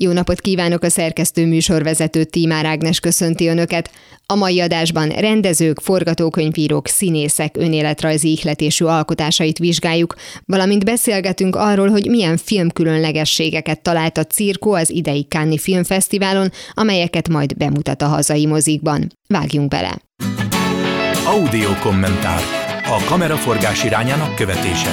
Jó napot kívánok a szerkesztő műsorvezető Tímár Ágnes köszönti Önöket. A mai adásban rendezők, forgatókönyvírók, színészek önéletrajzi ihletésű alkotásait vizsgáljuk, valamint beszélgetünk arról, hogy milyen filmkülönlegességeket talált a Cirkó az idei Cannes Filmfesztiválon, amelyeket majd bemutat a hazai mozikban. Vágjunk bele! Audio kommentár. A kameraforgás irányának követése.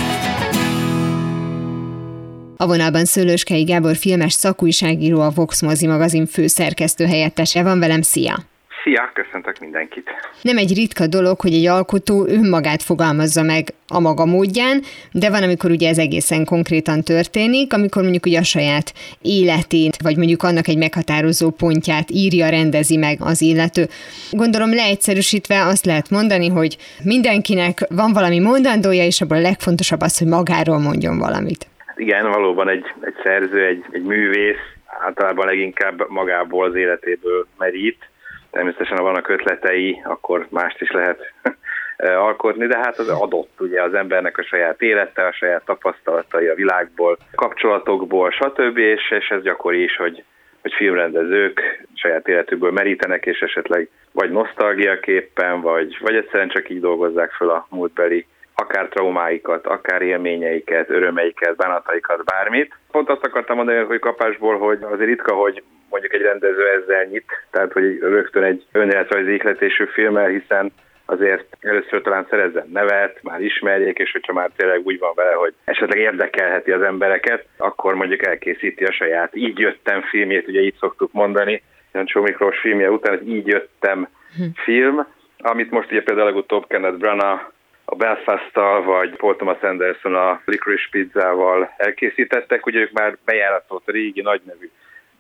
A vonalban Szőlőskei Gábor filmes szakújságíró, a Vox Mozi magazin főszerkesztő helyettese van velem, szia! Szia, köszöntök mindenkit! Nem egy ritka dolog, hogy egy alkotó önmagát fogalmazza meg a maga módján, de van, amikor ugye ez egészen konkrétan történik, amikor mondjuk ugye a saját életét, vagy mondjuk annak egy meghatározó pontját írja, rendezi meg az illető. Gondolom leegyszerűsítve azt lehet mondani, hogy mindenkinek van valami mondandója, és abból a legfontosabb az, hogy magáról mondjon valamit. Igen, valóban egy, egy szerző, egy, egy művész általában leginkább magából az életéből merít. Természetesen, ha vannak ötletei, akkor mást is lehet alkotni, de hát az adott ugye az embernek a saját élete, a saját tapasztalatai a világból, kapcsolatokból, stb. És, és ez gyakori is, hogy, hogy filmrendezők saját életükből merítenek, és esetleg vagy nosztalgiaképpen, vagy, vagy egyszerűen csak így dolgozzák fel a múltbeli akár traumáikat, akár élményeiket, örömeiket, bánataikat, bármit. Pont azt akartam mondani, hogy kapásból, hogy azért ritka, hogy mondjuk egy rendező ezzel nyit, tehát hogy rögtön egy önéletrajzi ihletésű filmmel, hiszen azért először talán szerezzen nevet, már ismerjék, és hogyha már tényleg úgy van vele, hogy esetleg érdekelheti az embereket, akkor mondjuk elkészíti a saját Így jöttem filmjét, ugye így szoktuk mondani, Jancsó Miklós filmje után, hogy Így jöttem hm. film, amit most ugye például legutóbb Kenneth Branagh a Belfast-tal, vagy Paul Thomas Anderson a Licorice Pizzával elkészítettek, ugye ők már bejáratott régi nagynevű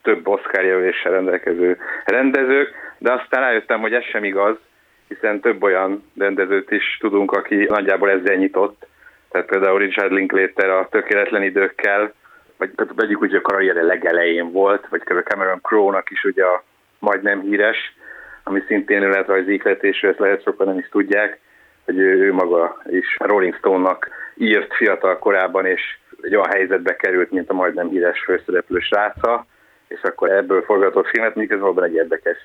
több Oscar jelöléssel rendelkező rendezők, de aztán rájöttem, hogy ez sem igaz, hiszen több olyan rendezőt is tudunk, aki nagyjából ezzel nyitott. Tehát például Richard Linklater a tökéletlen időkkel, vagy vegyük úgy, hogy a karriere legelején volt, vagy Cameron Crowe-nak is ugye a majdnem híres, ami szintén önéletrajzi ihletésű, ezt lehet sokan nem is tudják, hogy ő, ő maga is Rolling Stone-nak írt fiatal korában, és egy olyan helyzetbe került, mint a majdnem híres főszereplő sráca, és akkor ebből forgatott filmet, ez valóban egy érdekes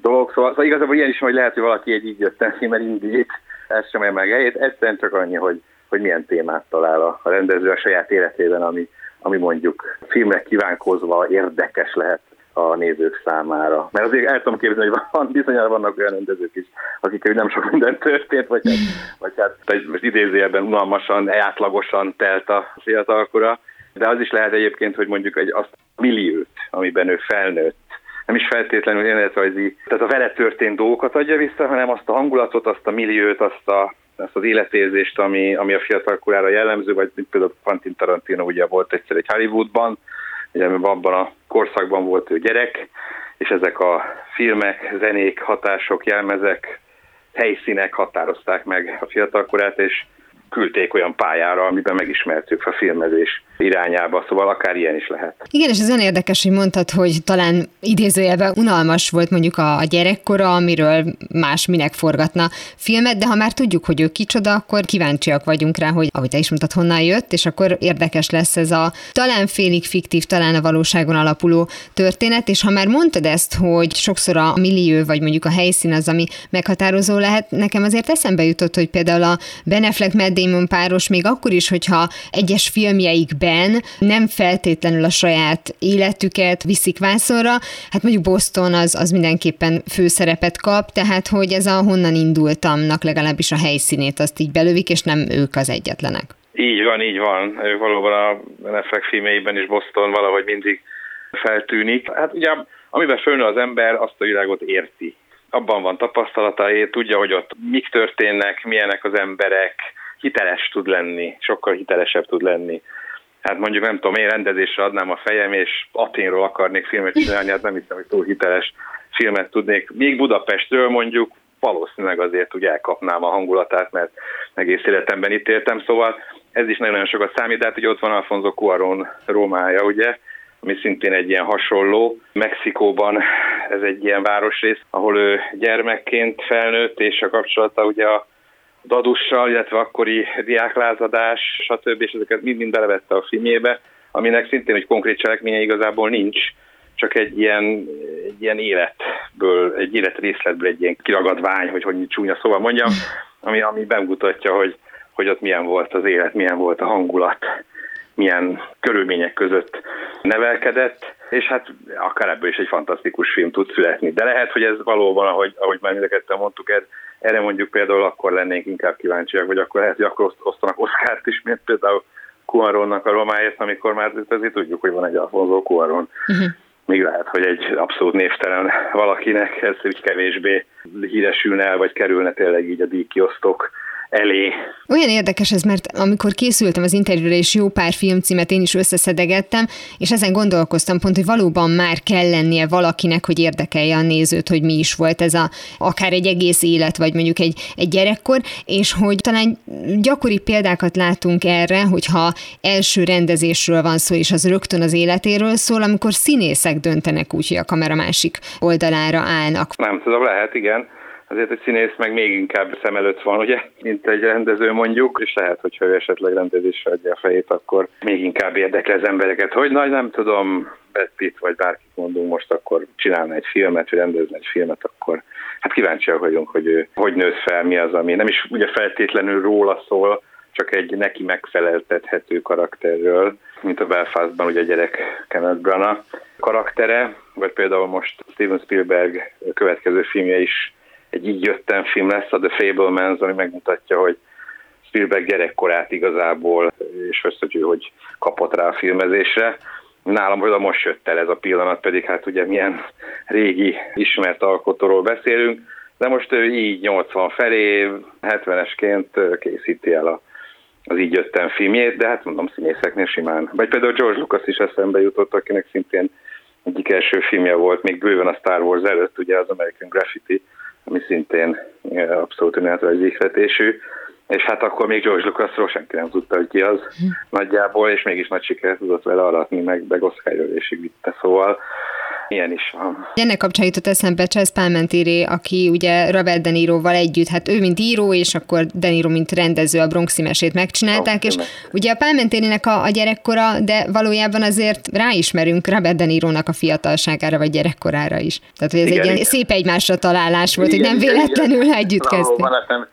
dolog. Szóval, szóval igazából ilyen is, hogy lehet, hogy valaki egy így jöttem filmet indít, ez sem meg helyét, egyszerűen csak annyi, hogy, hogy milyen témát talál a, rendező a saját életében, ami, ami mondjuk filmnek kívánkozva érdekes lehet a nézők számára. Mert azért el tudom képzelni, hogy van, bizonyára vannak olyan rendezők is, akikkel nem sok minden történt, vagy, hát, vagy hát most idézőjelben unalmasan, átlagosan telt a fiatalkora, de az is lehet egyébként, hogy mondjuk egy azt milliót, amiben ő felnőtt, nem is feltétlenül életrajzi, tehát a vele történt dolgokat adja vissza, hanem azt a hangulatot, azt a milliót, azt a azt az életérzést, ami, ami a fiatalkorára jellemző, vagy például Quentin Tarantino ugye volt egyszer egy Hollywoodban, ugye abban a korszakban volt ő gyerek, és ezek a filmek, zenék, hatások, jelmezek, helyszínek határozták meg a fiatalkorát, és küldték olyan pályára, amiben megismertük a filmezés irányába, szóval akár ilyen is lehet. Igen, és ez olyan érdekes, hogy mondtad, hogy talán idézőjelben unalmas volt mondjuk a, gyerekkora, amiről más minek forgatna filmet, de ha már tudjuk, hogy ő kicsoda, akkor kíváncsiak vagyunk rá, hogy ahogy te is mondtad, honnan jött, és akkor érdekes lesz ez a talán félig fiktív, talán a valóságon alapuló történet, és ha már mondtad ezt, hogy sokszor a millió, vagy mondjuk a helyszín az, ami meghatározó lehet, nekem azért eszembe jutott, hogy például a Ben Affleck Matt páros még akkor is, hogyha egyes filmjeikben ben nem feltétlenül a saját életüket viszik vászonra, hát mondjuk Boston az, az mindenképpen főszerepet kap, tehát hogy ez a honnan indultamnak legalábbis a helyszínét azt így belövik, és nem ők az egyetlenek. Így van, így van. Ő valóban a Netflix filmeiben is Boston valahogy mindig feltűnik. Hát ugye, amiben fölnő az ember, azt a világot érti. Abban van tapasztalatai, tudja, hogy ott mik történnek, milyenek az emberek, hiteles tud lenni, sokkal hitelesebb tud lenni hát mondjuk nem tudom, én rendezésre adnám a fejem, és Aténról akarnék filmet csinálni, hát nem hiszem, hogy túl hiteles filmet tudnék. Még Budapestről mondjuk valószínűleg azért úgy elkapnám a hangulatát, mert egész életemben itt éltem, szóval ez is nagyon sokat számít, de hát ugye ott van Alfonso Cuarón Rómája, ugye, ami szintén egy ilyen hasonló. Mexikóban ez egy ilyen városrész, ahol ő gyermekként felnőtt, és a kapcsolata ugye a dadussal, illetve akkori diáklázadás, stb. és ezeket mind-mind belevette a filmjébe, aminek szintén egy konkrét cselekménye igazából nincs, csak egy ilyen, egy ilyen életből, egy életrészletből egy ilyen kiragadvány, hogy hogy csúnya szóval mondjam, ami, ami bemutatja, hogy, hogy ott milyen volt az élet, milyen volt a hangulat, milyen körülmények között nevelkedett, és hát akár ebből is egy fantasztikus film tud születni. De lehet, hogy ez valóban, ahogy, ahogy már mindeket mondtuk, ez, erre mondjuk például akkor lennénk inkább kíváncsiak, vagy akkor lehet, hogy akkor osztanak Oszkárt is, mint például Cuaronnak a romáért, amikor már azért tudjuk, hogy van egy Alfonso Cuaron. Uh-huh. Még lehet, hogy egy abszolút névtelen valakinek ez úgy kevésbé híresülne el, vagy kerülne tényleg így a díjkiosztók elé. Olyan érdekes ez, mert amikor készültem az interjúra, és jó pár filmcímet én is összeszedegettem, és ezen gondolkoztam pont, hogy valóban már kell lennie valakinek, hogy érdekelje a nézőt, hogy mi is volt ez a, akár egy egész élet, vagy mondjuk egy, egy gyerekkor, és hogy talán gyakori példákat látunk erre, hogyha első rendezésről van szó, és az rögtön az életéről szól, amikor színészek döntenek úgy, hogy a kamera másik oldalára állnak. Nem tudom, lehet, igen azért egy színész meg még inkább szem előtt van, ugye, mint egy rendező mondjuk, és lehet, hogyha ő esetleg rendezésre adja a fejét, akkor még inkább érdekli az embereket, hogy nagy nem tudom, Brad Pitt, vagy bárkit mondunk most, akkor csinálna egy filmet, vagy rendezne egy filmet, akkor hát kíváncsiak vagyunk, hogy ő hogy nőtt fel, mi az, ami nem is ugye feltétlenül róla szól, csak egy neki megfeleltethető karakterről, mint a Belfastban ugye a gyerek Kenneth Branagh karaktere, vagy például most Steven Spielberg következő filmje is egy így jöttem film lesz, a The Fablemans, ami megmutatja, hogy Spielberg gyerekkorát igazából, és azt, hogy, hogy kapott rá a filmezésre. Nálam hogy most jött el ez a pillanat, pedig hát ugye milyen régi ismert alkotóról beszélünk, de most ő így 80 felé, 70-esként készíti el a, az így jöttem filmjét, de hát mondom színészeknél simán. Vagy például George Lucas is eszembe jutott, akinek szintén egyik első filmje volt, még bőven a Star Wars előtt, ugye az American Graffiti, ami szintén abszolút önéletrajzi ihletésű, és hát akkor még George Lucasról senki nem tudta, hogy ki az hm. nagyjából, és mégis nagy sikert tudott vele aratni, meg, meg Oscar vitte, szóval Ilyen is van. Ennek kapcsán jutott eszembe Charles Palmentieri, aki ugye Robert De Niroval együtt, hát ő mint író, és akkor De Niro mint rendező a Bronxi mesét megcsinálták, oh, és meg. ugye a Palmentierinek a, a gyerekkora, de valójában azért ráismerünk Robert De Nironak a fiatalságára, vagy gyerekkorára is. Tehát, hogy ez igen, egy ilyen szép egymásra találás volt, igen, hogy nem véletlenül igen, együtt kezdték.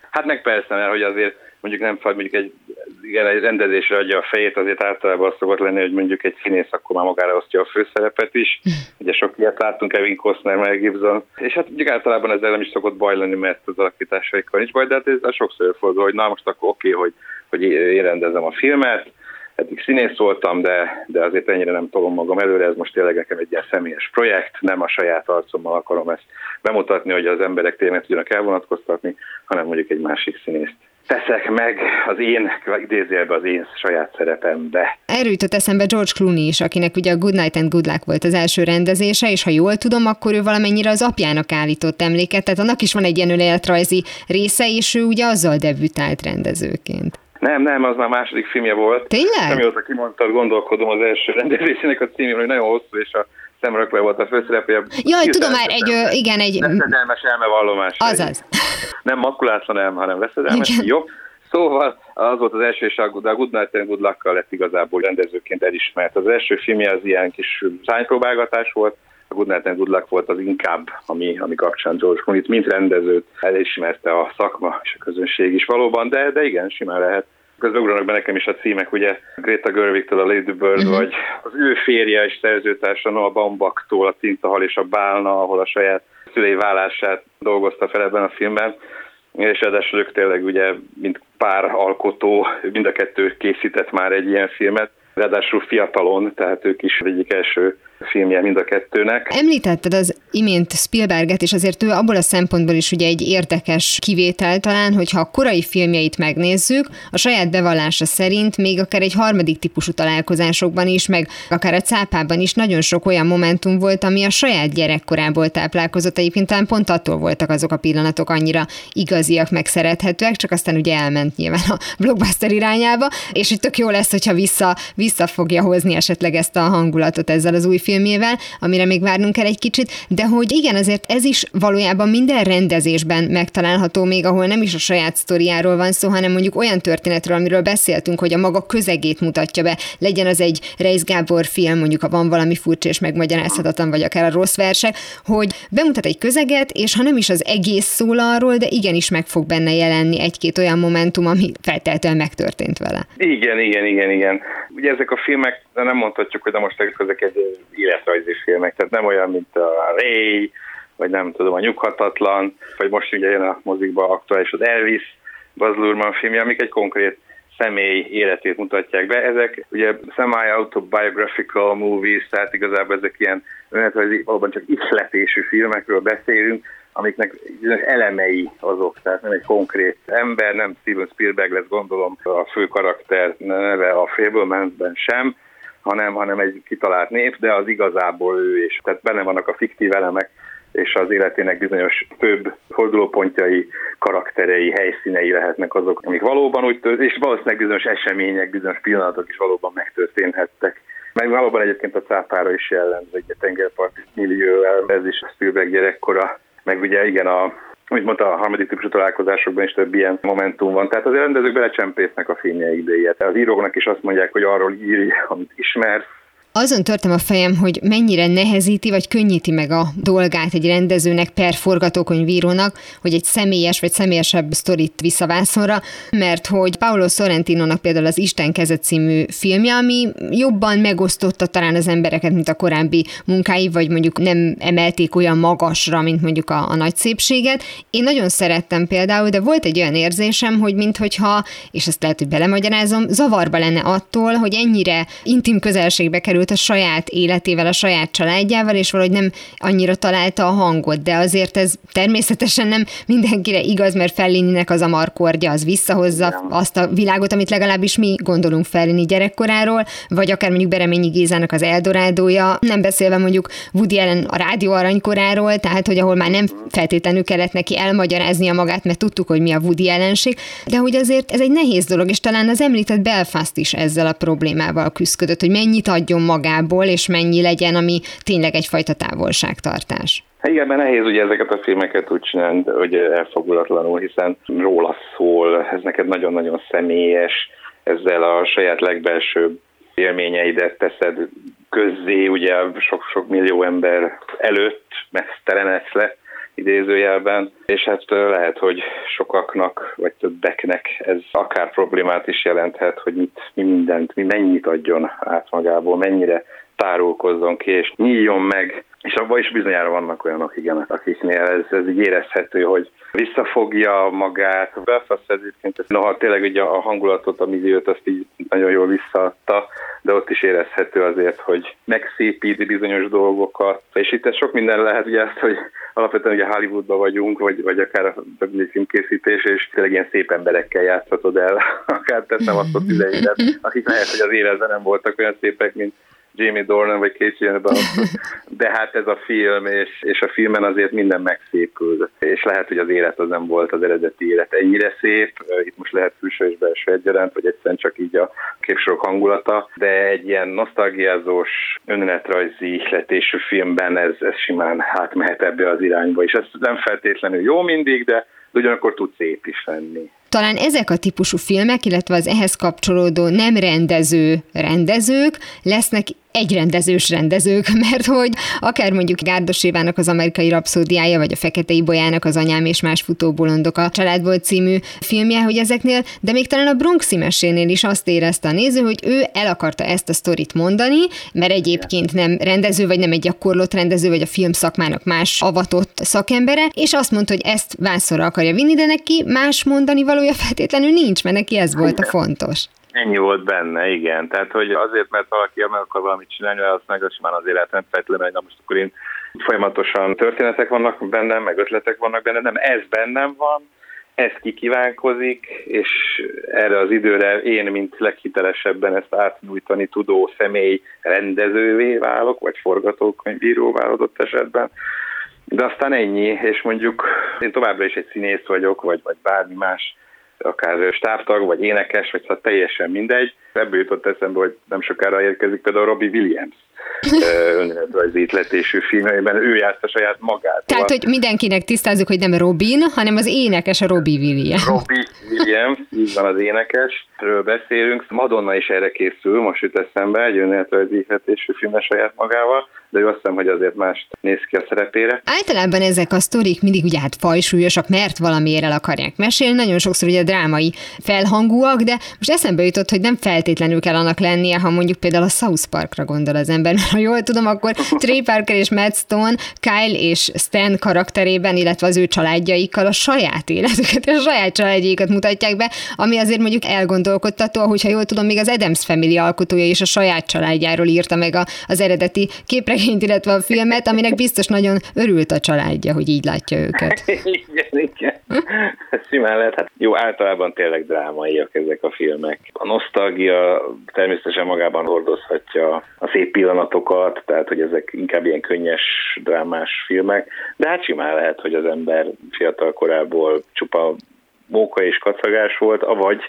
Hát meg persze, mert hogy azért mondjuk nem faj, mondjuk egy, igen, egy rendezésre adja a fejét, azért általában az szokott lenni, hogy mondjuk egy színész akkor már magára osztja a főszerepet is. Ugye sok ilyet láttunk Kevin Costner, meg Gibson. És hát ugye általában ezzel nem is szokott baj lenni, mert az alakításaikkal nincs baj, de hát ez sokszor fordul, hogy na most akkor oké, okay, hogy, hogy én rendezem a filmet, eddig színész voltam, de, de azért ennyire nem tolom magam előre, ez most tényleg nekem egy ilyen személyes projekt, nem a saját arcommal akarom ezt bemutatni, hogy az emberek tényleg tudjanak elvonatkoztatni, hanem mondjuk egy másik színészt teszek meg az én, idézőjelben az én saját szerepembe. Erről jutott eszembe George Clooney is, akinek ugye a Good Night and Good Luck volt az első rendezése, és ha jól tudom, akkor ő valamennyire az apjának állított emléket, tehát annak is van egy ilyen önéletrajzi része, és ő ugye azzal debütált rendezőként. Nem, nem, az már második filmje volt. Tényleg? Amióta kimondtad, gondolkodom az első rendezésének a címén, hogy nagyon hosszú, és a szemrökve volt a főszereplője. Jaj, tudom már, egy, igen, egy... Veszedelmes elmevallomás. Azaz. Nem makulátlan elme, hanem veszedelmes. Igen. Jó. Szóval az volt az első, és a Good Night and Good luck lett igazából rendezőként elismert. Az első filmje az ilyen kis szánypróbálgatás volt, a Good Night and Good Luck volt az inkább, ami, ami kapcsán George Clooney-t, mint rendezőt elismerte a szakma és a közönség is valóban, de, de igen, simán lehet közben ugranak be nekem is a címek, ugye Greta Gerwig-től a Lady Bird, uh-huh. vagy az ő férje és szerzőtársa Noah Baumbach-tól a Tintahal és a Bálna, ahol a saját szülei vállását dolgozta fel ebben a filmben és ráadásul ők tényleg ugye, mint pár alkotó, mind a kettő készített már egy ilyen filmet, ráadásul fiatalon, tehát ők is egyik első filmje mind a kettőnek. Említetted az imént Spielberget, és azért ő abból a szempontból is ugye egy érdekes kivétel talán, hogyha a korai filmjeit megnézzük, a saját bevallása szerint még akár egy harmadik típusú találkozásokban is, meg akár a cápában is nagyon sok olyan momentum volt, ami a saját gyerekkorából táplálkozott. Egyébként talán pont attól voltak azok a pillanatok annyira igaziak, meg szerethetőek, csak aztán ugye elment nyilván a blockbuster irányába, és hogy tök jó lesz, hogyha vissza, vissza fogja hozni esetleg ezt a hangulatot ezzel az új film filmjével, amire még várnunk kell egy kicsit, de hogy igen, azért ez is valójában minden rendezésben megtalálható, még ahol nem is a saját sztoriáról van szó, hanem mondjuk olyan történetről, amiről beszéltünk, hogy a maga közegét mutatja be, legyen az egy Reis Gábor film, mondjuk ha van valami furcsa és megmagyarázhatatlan, vagy akár a rossz versek, hogy bemutat egy közeget, és ha nem is az egész szól arról, de igenis meg fog benne jelenni egy-két olyan momentum, ami feltétlenül megtörtént vele. Igen, igen, igen, igen. Ugye ezek a filmek, nem mondhatjuk, hogy de most ezek egy életrajzi filmek, tehát nem olyan, mint a Ray, vagy nem tudom, a Nyughatatlan, vagy most ugye jön a mozikba aktuális az Elvis, Baz Luhrmann filmje, amik egy konkrét személy életét mutatják be. Ezek ugye semi-autobiographical movies, tehát igazából ezek ilyen önéletrajzi, valóban csak ihletésű filmekről beszélünk, amiknek elemei azok, tehát nem egy konkrét ember, nem Steven Spielberg lesz gondolom a fő karakter neve a Fablemans-ben sem, hanem, hanem egy kitalált nép, de az igazából ő is. Tehát benne vannak a fiktív elemek, és az életének bizonyos főbb fordulópontjai, karakterei, helyszínei lehetnek azok, amik valóban úgy történt, és valószínűleg bizonyos események, bizonyos pillanatok is valóban megtörténhettek. Meg valóban egyébként a cápára is jellemző, egy tengerparti millió, ez is a Spielberg gyerekkora, meg ugye igen a mint mondta, a harmadik típusú találkozásokban is több ilyen momentum van. Tehát az rendezők belecsempésznek a filmjeikbe ilyet. Az íróknak is azt mondják, hogy arról írj, amit ismersz, azon törtem a fejem, hogy mennyire nehezíti vagy könnyíti meg a dolgát egy rendezőnek per forgatókönyvírónak, hogy egy személyes vagy személyesebb sztorit visszavászonra, mert hogy Paolo Sorrentinonak például az Isten keze című filmje, ami jobban megosztotta talán az embereket, mint a korábbi munkái, vagy mondjuk nem emelték olyan magasra, mint mondjuk a, a nagy szépséget. Én nagyon szerettem például, de volt egy olyan érzésem, hogy minthogyha, és ezt lehet, hogy belemagyarázom, zavarba lenne attól, hogy ennyire intim közelségbe kerül megfeszült a saját életével, a saját családjával, és valahogy nem annyira találta a hangot, de azért ez természetesen nem mindenkire igaz, mert Fellininek az a markordja, az visszahozza azt a világot, amit legalábbis mi gondolunk Fellini gyerekkoráról, vagy akár mondjuk Bereményi Gézának az Eldorádója, nem beszélve mondjuk Woody Allen a rádió aranykoráról, tehát hogy ahol már nem feltétlenül kellett neki elmagyaráznia magát, mert tudtuk, hogy mi a Woody ellenség, de hogy azért ez egy nehéz dolog, és talán az említett Belfast is ezzel a problémával küzdött, hogy mennyit adjon magából, és mennyi legyen, ami tényleg egyfajta távolságtartás. Hát igen, mert nehéz ugye ezeket a filmeket úgy csinálni, hogy elfogulatlanul, hiszen róla szól, ez neked nagyon-nagyon személyes, ezzel a saját legbelsőbb élményeidet teszed közzé, ugye sok-sok millió ember előtt, mesztelen le idézőjelben, és hát lehet, hogy sokaknak, vagy többeknek ez akár problémát is jelenthet, hogy mit, mi mindent, mi mennyit adjon át magából, mennyire tárulkozzon ki, és nyíljon meg, és abban is bizonyára vannak olyanok, igen, akiknél ez, ez így érezhető, hogy visszafogja magát. Belfast egyébként, noha tényleg ugye a hangulatot, a milliót azt így nagyon jól visszaadta, de ott is érezhető azért, hogy megszépít bizonyos dolgokat. És itt ez sok minden lehet, ugye ezt, hogy alapvetően ugye Hollywoodban vagyunk, vagy, vagy akár a filmkészítés, és tényleg ilyen szép emberekkel játszhatod el, akár teszem azt a szüleidet, akik lehet, hogy az életben nem voltak olyan szépek, mint Jamie Dornan vagy Casey de hát ez a film, és, és a filmen azért minden megszépül, és lehet, hogy az élet az nem volt az eredeti élet. Ennyire szép, itt most lehet külső és belső egyaránt, vagy egyszerűen csak így a képsorok hangulata, de egy ilyen nosztalgiázós, önéletrajzi ihletésű filmben ez, ez simán átmehet ebbe az irányba, és ez nem feltétlenül jó mindig, de ugyanakkor tud szép is lenni. Talán ezek a típusú filmek, illetve az ehhez kapcsolódó nem rendező rendezők lesznek egyrendezős rendezők, mert hogy akár mondjuk Gárdos Évának az amerikai rapszódiája, vagy a Fekete Ibolyának az Anyám és más futóbolondok a családból című filmje, hogy ezeknél, de még talán a Bronxi mesénél is azt érezte a néző, hogy ő el akarta ezt a sztorit mondani, mert egyébként nem rendező, vagy nem egy gyakorlott rendező, vagy a film szakmának más avatott szakembere, és azt mondta, hogy ezt vászorra akarja vinni, de neki más mondani valója feltétlenül nincs, mert neki ez volt a fontos. Ennyi volt benne, igen. Tehát, hogy azért, mert valaki meg akar valamit csinálni, azt meg az simán azért lehet nem feltétlenül, hogy na most akkor én folyamatosan történetek vannak bennem, meg ötletek vannak benne, nem, ez bennem van, ez kikívánkozik, és erre az időre én, mint leghitelesebben ezt átnyújtani tudó személy rendezővé válok, vagy forgatókönyvíró válodott esetben. De aztán ennyi, és mondjuk én továbbra is egy színész vagyok, vagy, vagy bármi más akár stábtag, vagy énekes, vagy szóval teljesen mindegy. Ebből jutott eszembe, hogy nem sokára érkezik például Robbie Williams önéletrajzi ítletésű filmeiben, ő járta saját magát. Tehát, hogy mindenkinek tisztázzuk, hogy nem Robin, hanem az énekes a Robbie Williams. Robbie Williams, így van az énekes, ről beszélünk. Madonna is erre készül, most jut eszembe, egy önéletrajzi ítletésű filme saját magával, de ő azt hiszem, hogy azért mást néz ki a szerepére. Általában ezek a sztorik mindig ugye hát fajsúlyosak, mert valamiért el akarják mesélni, nagyon sokszor ugye drámai felhangúak, de most eszembe jutott, hogy nem feltétlenül kell annak lennie, ha mondjuk például a South Parkra gondol az ember, mert ha jól tudom, akkor Trey Parker és Matt Stone, Kyle és Stan karakterében, illetve az ő családjaikkal a saját életüket, a saját családjaikat mutatják be, ami azért mondjuk elgondolkodtató, hogyha jól tudom, még az Adams Family alkotója is a saját családjáról írta meg a, az eredeti képregényt, regényt, illetve a filmet, aminek biztos nagyon örült a családja, hogy így látja őket. igen, igen. Simán lehet. Hát jó, általában tényleg drámaiak ezek a filmek. A nosztalgia természetesen magában hordozhatja a szép pillanatokat, tehát hogy ezek inkább ilyen könnyes, drámás filmek, de hát simán lehet, hogy az ember fiatal korából csupa móka és kacagás volt, avagy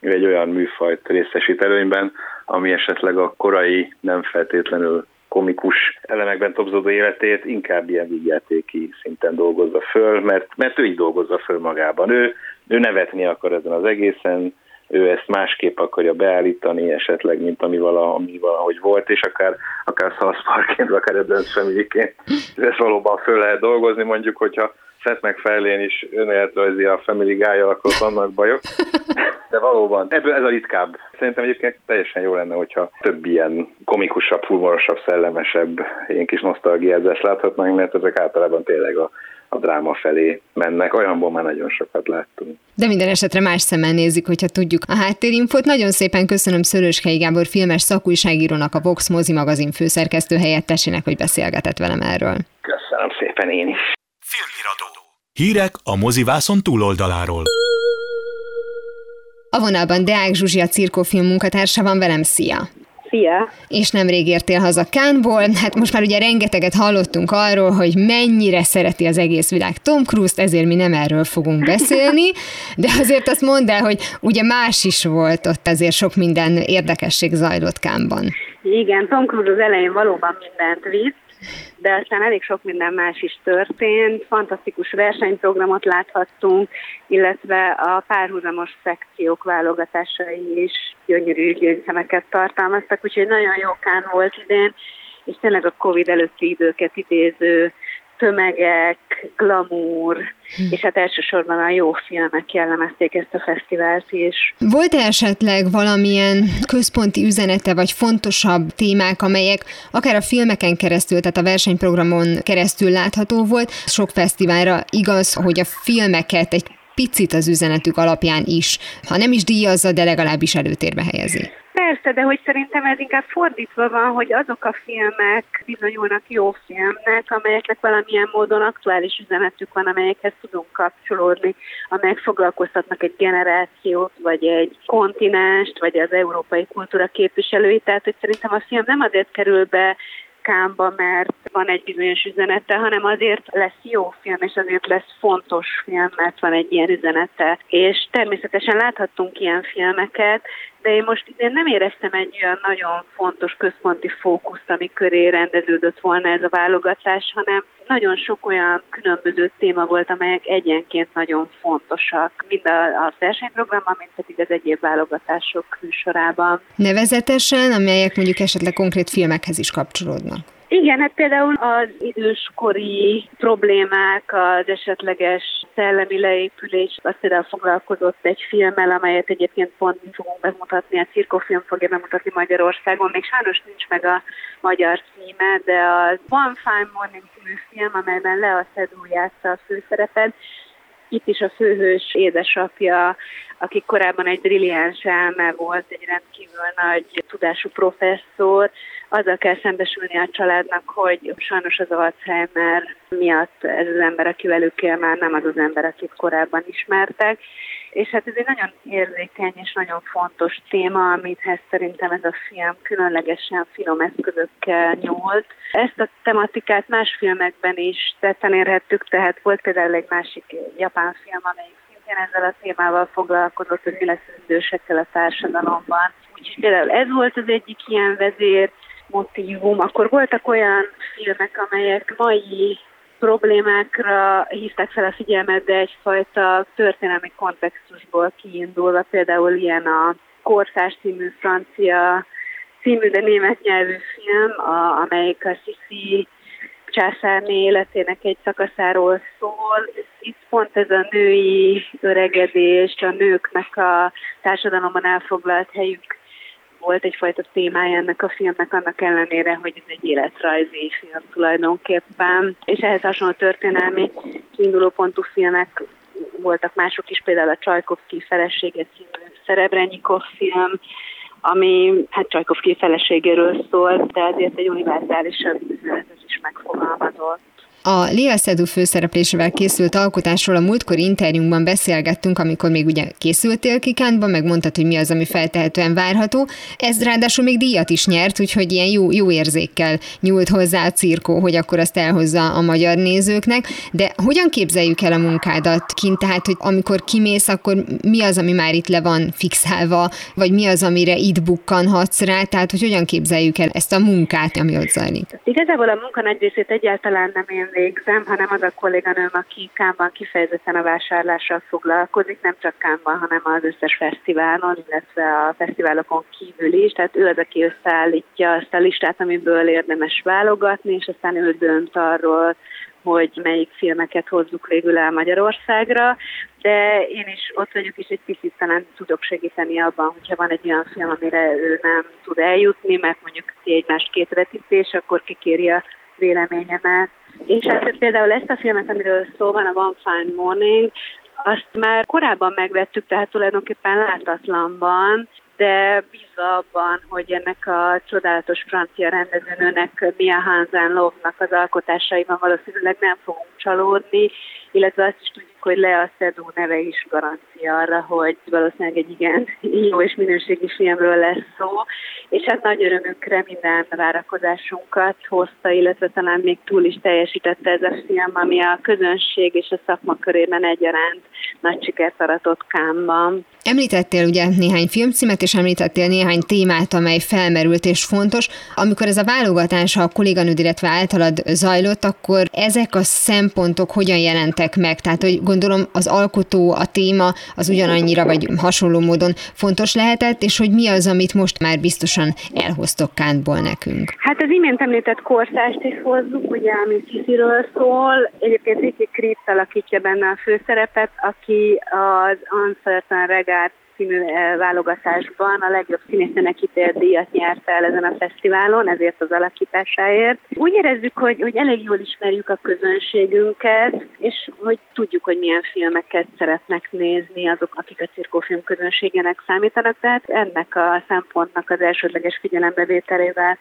egy olyan műfajt részesít előnyben, ami esetleg a korai nem feltétlenül komikus elemekben topzódó életét inkább ilyen vígjátéki szinten dolgozza föl, mert, mert ő így dolgozza föl magában. Ő, ő nevetni akar ezen az egészen, ő ezt másképp akarja beállítani esetleg, mint ami, vala, ami valahogy volt, és akár, akár South Parkként, akár Adams Family-ként. Ezt valóban föl lehet dolgozni, mondjuk, hogyha Seth MacFarlane is önéletrajzi a Family guy akkor vannak bajok. De valóban, ebből ez a ritkább. Szerintem egyébként teljesen jó lenne, hogyha több ilyen komikusabb, humorosabb, szellemesebb, ilyen kis nosztalgiázást láthatnánk, mert ezek általában tényleg a a dráma felé mennek. Olyanból már nagyon sokat láttunk. De minden esetre más szemmel nézzük, hogyha tudjuk a háttérinfot. Nagyon szépen köszönöm Szöröskei Gábor filmes szakújságírónak, a Vox mozi magazin főszerkesztő helyettesének, hogy beszélgetett velem erről. Köszönöm szépen én is. Filmiradó. Hírek a mozivászon túloldaláról. A vonalban Deák Zsuzsi, a cirkófilm munkatársa van velem, szia! Szia! És nemrég értél haza Kánból, hát most már ugye rengeteget hallottunk arról, hogy mennyire szereti az egész világ Tom Cruise-t, ezért mi nem erről fogunk beszélni, de azért azt mondd el, hogy ugye más is volt ott, azért sok minden érdekesség zajlott Kánban. Igen, Tom Cruise az elején valóban mindent vitt, de aztán elég sok minden más is történt. Fantasztikus versenyprogramot láthattunk, illetve a párhuzamos szekciók válogatásai is gyönyörű gyöngyszemeket tartalmaztak, úgyhogy nagyon jókán volt idén, és tényleg a Covid előtti időket idéző tömegek, glamour, hm. és hát elsősorban a jó filmek jellemezték ezt a fesztivált is. Volt-e esetleg valamilyen központi üzenete, vagy fontosabb témák, amelyek akár a filmeken keresztül, tehát a versenyprogramon keresztül látható volt? Sok fesztiválra igaz, hogy a filmeket egy picit az üzenetük alapján is, ha nem is díjazza, de legalábbis előtérbe helyezi. Persze, de hogy szerintem ez inkább fordítva van, hogy azok a filmek bizonyulnak jó filmnek, amelyeknek valamilyen módon aktuális üzenetük van, amelyekhez tudunk kapcsolódni, amelyek foglalkoztatnak egy generációt, vagy egy kontinenst, vagy az európai kultúra képviselőit. Tehát, hogy szerintem a film nem azért kerül be kámba, mert van egy bizonyos üzenete, hanem azért lesz jó film, és azért lesz fontos film, mert van egy ilyen üzenete. És természetesen láthattunk ilyen filmeket, de én most én nem éreztem egy olyan nagyon fontos központi fókuszt, ami köré rendeződött volna ez a válogatás, hanem nagyon sok olyan különböző téma volt, amelyek egyenként nagyon fontosak, mind a, a versenyprogramban, mint pedig az egyéb válogatások műsorában. Nevezetesen, amelyek mondjuk esetleg konkrét filmekhez is kapcsolódnak. Igen, hát például az időskori problémák, az esetleges szellemi leépülés, azt például foglalkozott egy filmmel, amelyet egyébként pont mi fogunk bemutatni, a cirkofilm fogja bemutatni Magyarországon, még sajnos nincs meg a magyar címe, de az One Fine Morning című film, amelyben Lea Seydoux játsza a főszerepet, Itt is a főhős édesapja, aki korábban egy brilliáns elme volt, egy rendkívül nagy tudású professzor, azzal kell szembesülni a családnak, hogy sajnos az Alzheimer miatt ez az ember, aki velük él, már nem az az ember, akit korábban ismertek. És hát ez egy nagyon érzékeny és nagyon fontos téma, amit szerintem ez a film különlegesen finom eszközökkel nyúlt. Ezt a tematikát más filmekben is tetten érhettük, tehát volt például egy másik japán film, amelyik szintén ezzel a témával foglalkozott, hogy mi lesz az idősekkel a társadalomban. Úgyhogy például ez volt az egyik ilyen vezér, motivum. Akkor voltak olyan filmek, amelyek mai problémákra hívták fel a figyelmet, de egyfajta történelmi kontextusból kiindulva, például ilyen a Korszás című francia című, de német nyelvű film, a, amelyik a Sisi császárné életének egy szakaszáról szól. Itt pont ez a női öregedés, a nőknek a társadalomban elfoglalt helyük volt egyfajta témája ennek a filmnek, annak ellenére, hogy ez egy életrajzi film tulajdonképpen, és ehhez hasonló történelmi kiindulópontú filmek voltak mások is, például a Csajkovszki felesége című Szerebrenyikov film, ami hát Csajkovszki feleségéről szól, de azért egy univerzálisabb üzenetet is megfogalmazott. A Lia Szedú főszereplésével készült alkotásról a múltkor interjúnkban beszélgettünk, amikor még ugye készültél Kikántban, meg mondtad, hogy mi az, ami feltehetően várható. Ez ráadásul még díjat is nyert, úgyhogy ilyen jó, jó érzékkel nyúlt hozzá a cirkó, hogy akkor azt elhozza a magyar nézőknek. De hogyan képzeljük el a munkádat kint? Tehát, hogy amikor kimész, akkor mi az, ami már itt le van fixálva, vagy mi az, amire itt bukkanhatsz rá? Tehát, hogy hogyan képzeljük el ezt a munkát, ami ott zajlik? Igazából a munka nagy részét egyáltalán nem én végzem, hanem az a kolléganőm, aki Kámban kifejezetten a vásárlással foglalkozik, nem csak Kámban, hanem az összes fesztiválon, illetve a fesztiválokon kívül is. Tehát ő az, aki összeállítja azt a listát, amiből érdemes válogatni, és aztán ő dönt arról, hogy melyik filmeket hozzuk végül el Magyarországra, de én is ott vagyok, és egy picit talán tudok segíteni abban, hogyha van egy olyan film, amire ő nem tud eljutni, mert mondjuk egymást két vetítés, akkor kikéri a véleményemet, és hát például ezt a filmet, amiről szó van, a One Fine Morning, azt már korábban megvettük, tehát tulajdonképpen látatlanban, de bízva abban, hogy ennek a csodálatos francia rendezőnőnek Mia Hansen Love-nak az alkotásaiban valószínűleg nem fogunk csalódni, illetve azt is tudjuk, hogy Lea Szedó neve is garancia arra, hogy valószínűleg egy igen jó és minőségi filmről lesz szó, és hát nagy örömünkre minden várakozásunkat hozta, illetve talán még túl is teljesítette ez a film, ami a közönség és a szakma körében egyaránt nagy sikert aratott Kámban. Említettél ugye néhány filmcímet, és említettél néhány témát, amely felmerült és fontos. Amikor ez a válogatás a kolléganőd, illetve általad zajlott, akkor ezek a szempontok hogyan jelentek meg? Tehát, hogy gondolom az alkotó, a téma az ugyanannyira vagy hasonló módon fontos lehetett, és hogy mi az, amit most már biztosan elhoztok Kántból nekünk? Hát az imént említett korszást is hozzuk, ugye, ami Ciziről szól. Egyébként Vicky Kripps alakítja benne a főszerepet, aki az Uncertain Regard című eh, válogatásban a legjobb színészenek ítélt díjat nyerte el ezen a fesztiválon, ezért az alakításáért. Úgy érezzük, hogy, hogy elég jól ismerjük a közönségünket, és hogy tudjuk, hogy milyen filmeket szeretnek nézni azok, akik a cirkófilm közönségének számítanak, tehát ennek a szempontnak az elsődleges figyelembevételével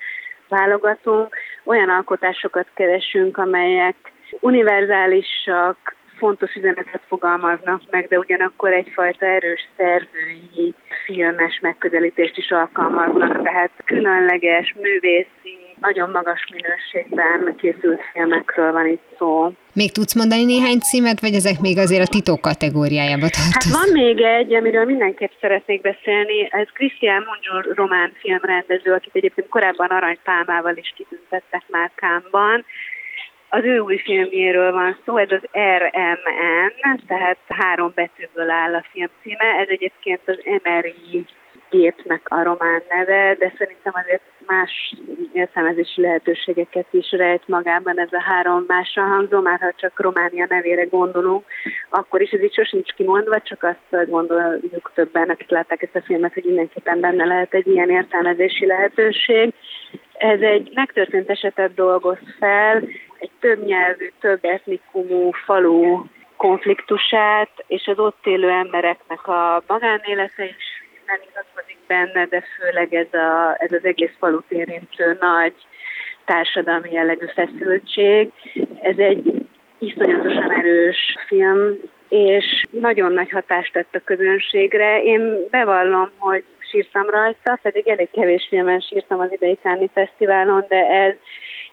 válogatunk. Olyan alkotásokat keresünk, amelyek univerzálisak, fontos üzenetet fogalmaznak meg, de ugyanakkor egyfajta erős szerzői, filmes megközelítést is alkalmaznak, tehát különleges, művészi, nagyon magas minőségben készült filmekről van itt szó. Még tudsz mondani néhány címet, vagy ezek még azért a titok kategóriájába tartoznak? Hát van még egy, amiről mindenképp szeretnék beszélni. Ez Christian Monzsor román filmrendező, akit egyébként korábban aranypálmával is kitüntettek már Kámban. Az ő új filmjéről van szó, ez az RMN, tehát három betűből áll a film címe. Ez egyébként az Emery gépnek a román neve, de szerintem azért más értelmezési lehetőségeket is rejt magában ez a három másra hangzó, már ha csak Románia nevére gondolunk, akkor is ez így sosincs kimondva, csak azt gondoljuk többen, akik látták ezt a filmet, hogy mindenképpen benne lehet egy ilyen értelmezési lehetőség. Ez egy megtörtént esetet dolgoz fel, egy több nyelvű, több etnikumú falu konfliktusát, és az ott élő embereknek a magánélete is nem igazkodik benne, de főleg ez, a, ez az egész falut érintő nagy társadalmi jellegű feszültség. Ez egy iszonyatosan erős film, és nagyon nagy hatást tett a közönségre. Én bevallom, hogy sírtam rajta, pedig elég kevés filmen sírtam az idei Káni Fesztiválon, de ez,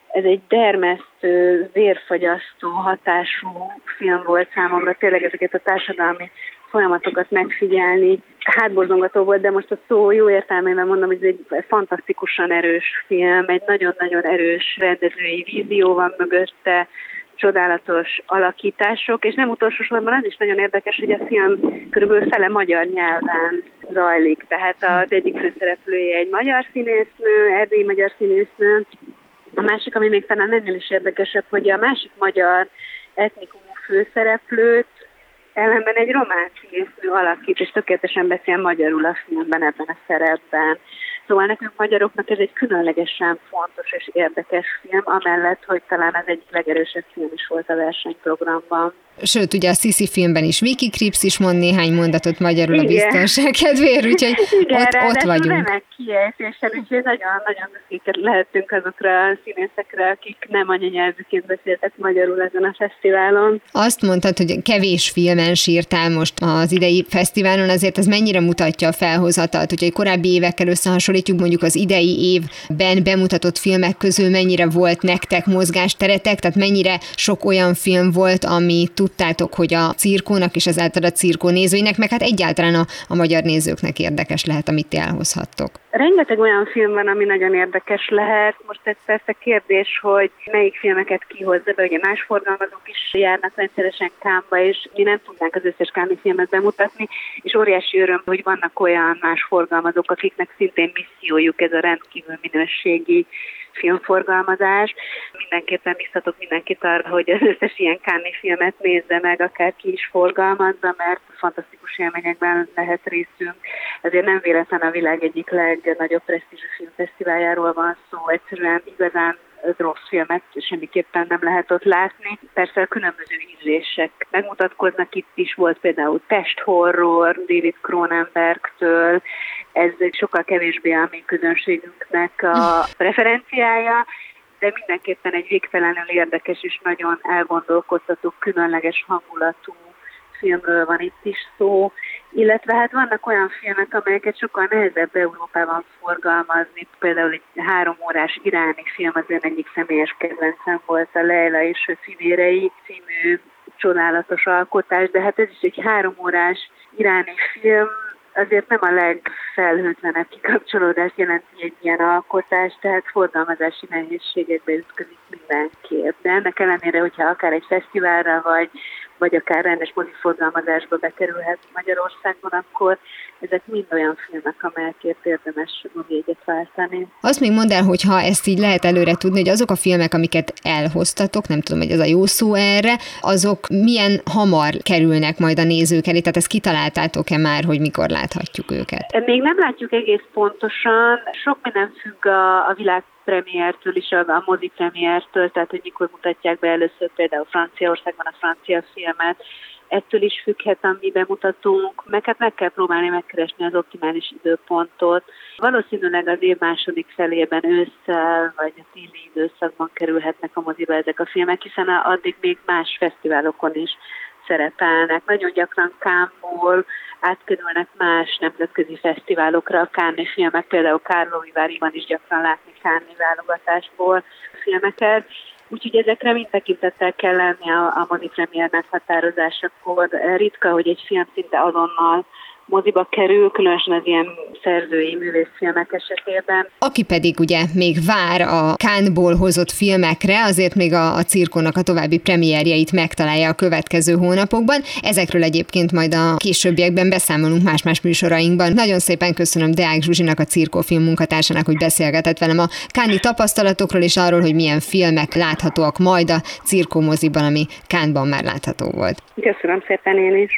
ez egy dermesztő, vérfagyasztó hatású film volt számomra. Tényleg ezeket a társadalmi folyamatokat megfigyelni. Hátborzongató volt, de most a szó jó értelmében mondom, hogy ez egy fantasztikusan erős film, egy nagyon-nagyon erős rendezői vízió van mögötte, csodálatos alakítások, és nem utolsó sorban az is nagyon érdekes, hogy a film körülbelül fele magyar nyelven zajlik. Tehát az egyik főszereplője egy magyar színésznő, erdélyi magyar színésznő, a másik, ami még talán ennél is érdekesebb, hogy a másik magyar etnikumú főszereplőt ellenben egy román színésznő alakít, és tökéletesen beszél magyarul a filmben ebben a szerepben. Szóval nekünk magyaroknak ez egy különlegesen fontos és érdekes film, amellett, hogy talán az egyik legerősebb film is volt a versenyprogramban. Sőt, ugye a Sisi filmben is Vicky Krips is mond néhány mondatot magyarul Igen. a biztonság kedvéért, úgyhogy Igen, ott, ott vagyunk. Igen, kiejtéssel, úgyhogy nagyon-nagyon büszkéket lehetünk azokra a színészekre, akik nem anyanyelvüként beszéltek magyarul ezen a fesztiválon. Azt mondtad, hogy kevés filmen sírtál most az idei fesztiválon, azért ez mennyire mutatja a felhozatat, hogy egy korábbi évekkel összehasonlítjuk mondjuk az idei évben bemutatott filmek közül mennyire volt nektek mozgásteretek, tehát mennyire sok olyan film volt, ami tudtátok, hogy a cirkónak és ezáltal a cirkó nézőinek, meg hát egyáltalán a, a magyar nézőknek érdekes lehet, amit ti elhozhattok? Rengeteg olyan film van, ami nagyon érdekes lehet. Most ez persze kérdés, hogy melyik filmeket kihozza be, ugye más forgalmazók is járnak rendszeresen Kámba, és mi nem tudnánk az összes Kámi filmet bemutatni, és óriási öröm, hogy vannak olyan más forgalmazók, akiknek szintén missziójuk ez a rendkívül minőségi filmforgalmazás. Mindenképpen biztatok mindenkit arra, hogy az összes ilyen Káni filmet nézze meg, akár ki is forgalmazza, mert fantasztikus élményekben lehet részünk. Ezért nem véletlen a világ egyik legnagyobb presztízsű filmfesztiváljáról van szó, egyszerűen igazán rossz filmet semmiképpen nem lehet ott látni. Persze a különböző ízlések megmutatkoznak, itt is volt például testhorror David Cronenbergtől, ez sokkal kevésbé a mi közönségünknek a referenciája, de mindenképpen egy végtelenül érdekes és nagyon elgondolkodtató, különleges hangulatú filmről van itt is szó, illetve hát vannak olyan filmek, amelyeket sokkal nehezebb Európában forgalmazni, például egy három órás iráni film az ön egyik személyes kedvencem volt, a Leila és a szívérei című csodálatos alkotás, de hát ez is egy három órás iráni film, azért nem a legfelhőtlenebb kikapcsolódást jelenti egy ilyen alkotás, tehát forgalmazási nehézségekbe ütközik mindenképp. De ennek ellenére, hogyha akár egy fesztiválra vagy vagy akár rendes moziforgalmazásba bekerülhet Magyarországon, akkor ezek mind olyan filmek, amelyekért érdemes moziegyet váltani. Azt még mondd el, hogy ha ezt így lehet előre tudni, hogy azok a filmek, amiket elhoztatok, nem tudom, hogy ez a jó szó erre, azok milyen hamar kerülnek majd a nézők elé, tehát ezt kitaláltátok-e már, hogy mikor láthatjuk őket? Még nem látjuk egész pontosan, sok minden függ a, a világ premiértől is, a mozi premiértől, tehát hogy mikor mutatják be először például Franciaországban a francia filmet, ettől is függhet, ami bemutatunk, meg hát meg kell próbálni megkeresni az optimális időpontot. Valószínűleg az év második felében ősszel, vagy a téli időszakban kerülhetnek a moziba ezek a filmek, hiszen addig még más fesztiválokon is szerepelnek. Nagyon gyakran Kámból átkerülnek más nemzetközi fesztiválokra, a Kánni filmek, például Kárlóiváriban is gyakran látni Kánni válogatásból filmeket, Úgyhogy ezekre mind tekintettel kell lenni a, a mozi premier meghatározásakor. Ritka, hogy egy film szinte azonnal moziba kerül, különösen az ilyen szerzői művészfilmek esetében. Aki pedig ugye még vár a Kánból hozott filmekre, azért még a, a cirkónak a további premierjeit megtalálja a következő hónapokban. Ezekről egyébként majd a későbbiekben beszámolunk más-más műsorainkban. Nagyon szépen köszönöm Deák Zsuzsinak, a cirkófilm munkatársának, hogy beszélgetett velem a Káni tapasztalatokról és arról, hogy milyen filmek láthatóak majd a cirkómoziban, ami Kánban már látható volt. Köszönöm szépen én is.